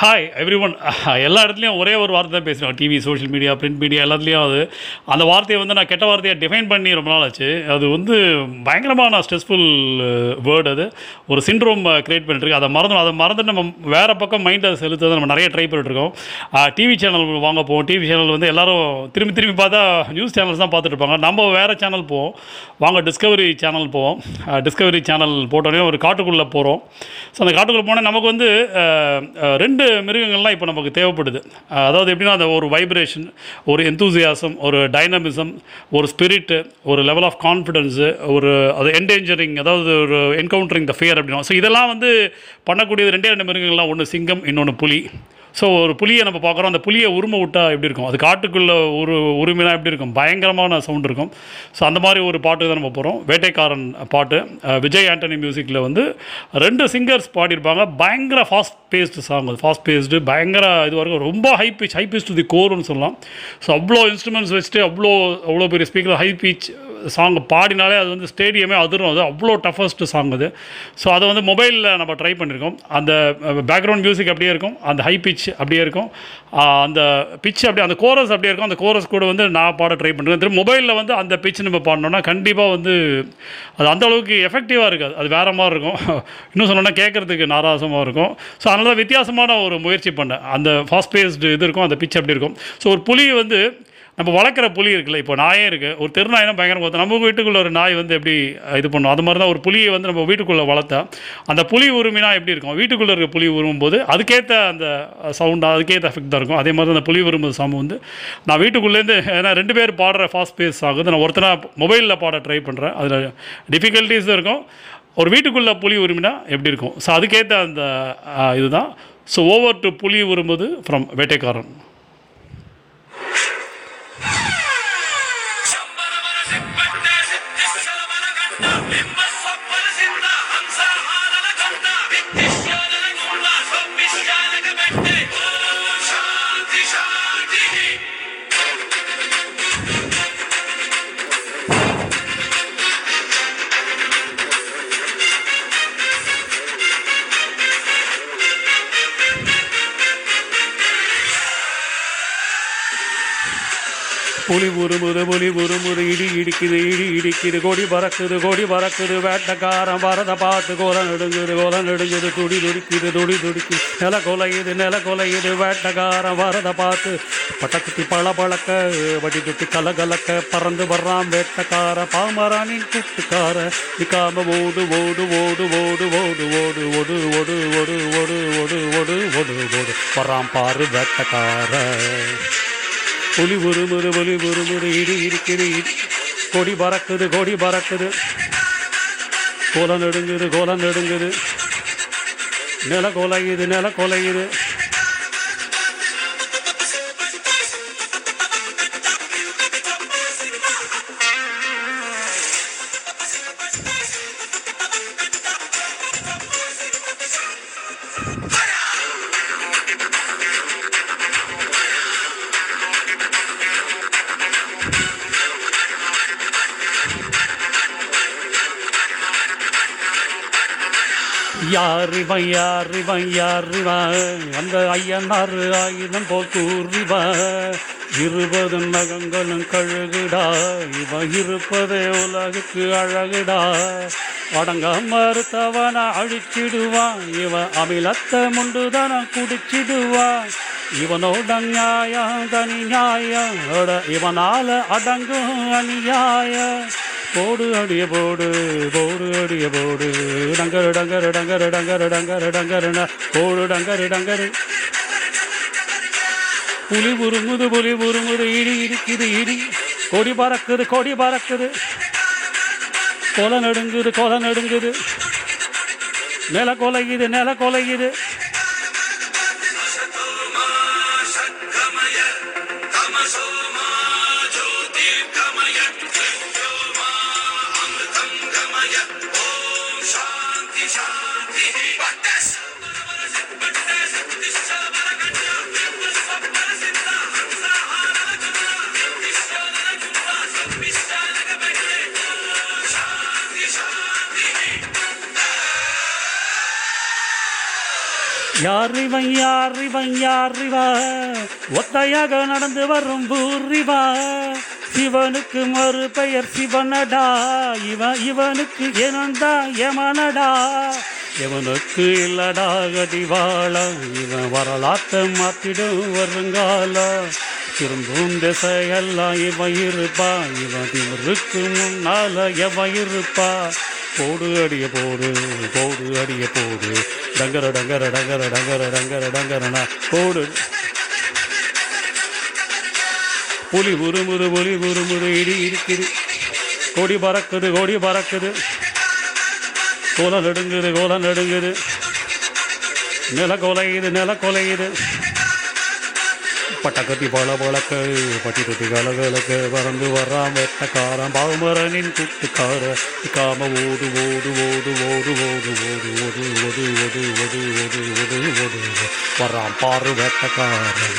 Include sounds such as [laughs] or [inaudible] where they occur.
Hi every one எல்லா இடத்துலையும் ஒரே ஒரு வார்த்தை தான் பேசுகிறோம் TV social media print media எல்லாத்துலேயும் அது. அந்த வார்த்தையை வந்து நான் கெட்ட வார்த்தையை டிஃபைன் பண்ணி ரொம்ப நாள் ஆச்சு. அது வந்து பயங்கரமான ஸ்ட்ரெஸ்ஃபுல் வேர்டு uh, அது. ஒரு சிண்ட்ரோம் க்ரியேட் uh, பண்ணிட்டுருக்கு. அதை மறந்து அதை மறந்து நம்ம வேறு பக்கம் மைண்டை செலுத்துறது நம்ம நிறைய ட்ரை பண்ணிட்டுருக்கோம் டிவி சேனல் வாங்க போவோம். டிவி சேனல் வந்து எல்லோரும் திரும்பி திரும்பி பார்த்தா நியூஸ் சேனல்ஸ் தான் பார்த்துட்டு இருப்பாங்க. நம்ம வேறு சேனல் போவோம். வாங்க டிஸ்கவரி சேனல் போவோம். டிஸ்கவரி சேனல் போட்டோடனே ஒரு காட்டுக்குள்ளே போகிறோம் ஸோ அந்த காட்டுக்குள்ளே போனால் நமக்கு வந்து ரெண்டு மிருகங்கள்லாம் இப்போ நமக்கு தேவைப்படுது. அதாவது எப்படின்னா அந்த ஒரு வைப்ரேஷன் ஒரு எந்தூசியாசம் ஒரு டைனமிசம் ஒரு ஸ்பிரிட்டு ஒரு லெவல் ஆஃப் கான்ஃபிடென்ஸு ஒரு அது என்டேஞ்சரிங் அதாவது ஒரு என்கவுண்டரிங் த ஃபியர் அப்படின்னா ஸோ இதெல்லாம் வந்து பண்ணக்கூடியது ரெண்டே ரெண்டு மிருகங்கள்லாம் ஒன்று சிங்கம் இன்னொன்று புலி. ஸோ ஒரு புலியை நம்ம பார்க்குறோம் அந்த புலியை உருமை விட்டால் எப்படி இருக்கும்? அது காட்டுக்குள்ளே ஒரு உரிமைனா எப்படி இருக்கும்? பயங்கரமான சவுண்ட் இருக்கும். ஸோ அந்த மாதிரி ஒரு பாட்டு தான் நம்ம போகிறோம் வேட்டைக்காரன் பாட்டு. விஜய் ஆண்டனி மியூசிக்கில் வந்து ரெண்டு சிங்கர்ஸ் பாடியிருப்பாங்க. பயங்கர ஃபாஸ்ட் பேஸ்டு சாங் அது ஃபாஸ்ட் பேஸ்டு பயங்கர இது வரைக்கும் ரொம்ப high pitch high pitch to the கோர்னு சொல்லலாம். ஸோ அவ்வளோ இன்ஸ்ட்ருமெண்ட்ஸ் வச்சுட்டு அவ்வளோ அவ்வளோ பெரிய ஸ்பீக்கர் ஹை பீச் சாங் பாடினாலே அது வந்து ஸ்டேடியமே அதிரும். அது அவ்வளோ டஃபஸ்ட் சாங் அது. ஸோ அதை வந்து மொபைலில் நம்ம ட்ரை பண்ணியிருக்கோம் அந்த பேக்ரவுண்ட் மியூசிக் அப்படியே இருக்கும். அந்த ஹை பிச் அப்படியே இருக்கும். அந்த பிச் அப்படியே அந்த கோரஸ் அப்படியே இருக்கும். அந்த கோரஸ் கூட வந்து நான் பாட ட்ரை பண்ணுறேன் திரும்ப மொபைலில் வந்து அந்த பிச் நம்ம பாடினோம்னா கண்டிப்பாக வந்து அது அந்த அளவுக்கு எஃபெக்டிவாக இருக்காது. அது வேறு மாதிரி இருக்கும். [laughs] இன்னும் சொன்னோன்னா கேட்குறதுக்கு நாராசமாக இருக்கும். ஸோ அதனால் தான் வித்தியாசமான ஒரு முயற்சி பண்ணேன். அந்த ஃபாஸ்ட் பேஸ்டு இது இருக்கும். அந்த பிச் அப்படி இருக்கும். ஸோ ஒரு புலி வந்து நம்ம வளர்க்குற புலி இருக்குல்ல இப்போ நாயே இருக்குது ஒரு தெருநாயினா பயங்கரம் பார்த்தா நம்ம வீட்டுக்குள்ளே ஒரு நாய் வந்து எப்படி இது பண்ணும். அது மாதிரி தான் ஒரு புலியை வந்து நம்ம வீட்டுக்குள்ளே வளர்த்தா அந்த புலி உரிமைனா எப்படி இருக்கும்? வீட்டுக்குள்ளே இருக்க புலி உருவும் போது அதுக்கேற்ற அந்த சவுண்ட் அதுக்கேற்ற எஃபெக்ட் தான் இருக்கும். அதே மாதிரி தான் அந்த புலி உரும்பு சாமி வந்து நான் வீட்டுக்குள்ளேருந்து ஏன்னா ரெண்டு பேர் பாடுற ஃபாஸ்ட் பேஸ் ஆகுது நான் ஒருத்தனா மொபைலில் பாட ட்ரை பண்ணுறேன் அதில் டிஃபிகல்ட்டிஸ் இருக்கும். ஒரு வீட்டுக்குள்ளே புலி உரிமைனா எப்படி இருக்கும்? ஸோ அதுக்கேற்ற அந்த இதுதான். ஸோ ஓவர் டு புலி உரும்புது ஃப்ரம் வேட்டைக்காரன். புலி உருமுது புலி உருமுது இடி இடிக்குது இடி இடிக்குது கொடி பறக்குது கொடி பறக்குது வேட்டக்காரன் வரத பார்த்து கோல நடுங்குது கோல நடுங்குது துடி துடிக்குது துடி துடிக்குது நில கொலையுது நில கொலையுது வேட்டக்காரன் வரத பார்த்து பட்டக்குத்தி பழ பழக்க வடி துட்டி கலகலக்க பறந்து வர்றான் வேட்டக்கார பாமரானின் கூட்டுக்கார நிக்காம ஓடு ஓடு ஓடு ஓடு ஓடு ஓடு ஓடு ஓடு ஓடு ஓடு ஓடு ஓடு ஓடு ஓடு வர்றான் பாரு வேட்டக்கார புலி உருமுறு புலி உருமுறு இடி இருக்குது கொடி பறக்குது கொடி பறக்குது. கோல நடுங்குது கோல நடுங்குது. நில கொலையுது நில கொலையுது. யாரிவன் யாரிவன் யாரிவன்? அந்த ஐயனாறு ஆயுதம் போல் கூறிவன் இருபது நகங்களும் கழுகுடா. இவன் இருப்பதே உலகுக்கு அழகுடா. அடங்க மறுத்தவனை அழிச்சிடுவான். இவன் அமிலத்தை முண்டுதான குடிச்சிடுவான். இவனோட நியாயம் தனி நியாயம். இவனால அடங்கும் அநியாயம். போடு அடிய போடு போடு அடிய போடு. டங்கரு டங்கரு டங்கரு டங்கரு டங்கரு டங்கருன போடு டங்கரு டங்கரு. புலி உருங்குது புலி உருங்குது இடி இடிக்குது இடி. கொடி பறக்குது கொடி பறக்குது. கொலை நடுங்குது கொலை நடுங்குது. நில கொலையுது நில கொலையுது யாரிவன் யாரிவன் யாரிவா ஒத்தையாக நடந்து வரும் பூரிவா சிவனுக்கு மறு பெயர் சிவனடா. இவன் இவனுக்கு ஏனண்டா யமனடா இவனுக்கு இல்லடா கடிவாள இவன் வரலாற்றை மாத்திடும் வருங்கால. திரும்பும் திசையெல்லாம் இவன் இருப்பா. இவன் இவருக்கு முன்னால எவன் இருப்பா? போடு அடிய போடு போடு அடிய போடு. டங்கர டங்கர டங்கர டங்கர டங்கர டங்கரனா. போடு. புலி முறுமுறு புலி முறுமுறு இடி இருக்குது கொடி பறக்குது கொடி பறக்குது. கோலம் நடுங்குது கோலம் நடுங்குது. நில கொலையுது நில கொலையுது பட்டகத்தி பல பழக்க பட்டிதத்தி கலகலக்க பறந்து வராம வெட்டக்காரன் பாமரனின் கூட்டுக்கார காம ஓடு ஓடு ஓடு ஓடு ஓடு ஓடு ஓடு ஒது ஒது ஒது ஒது ஒது ஒது வரான் பாரு வெட்டக்காரன்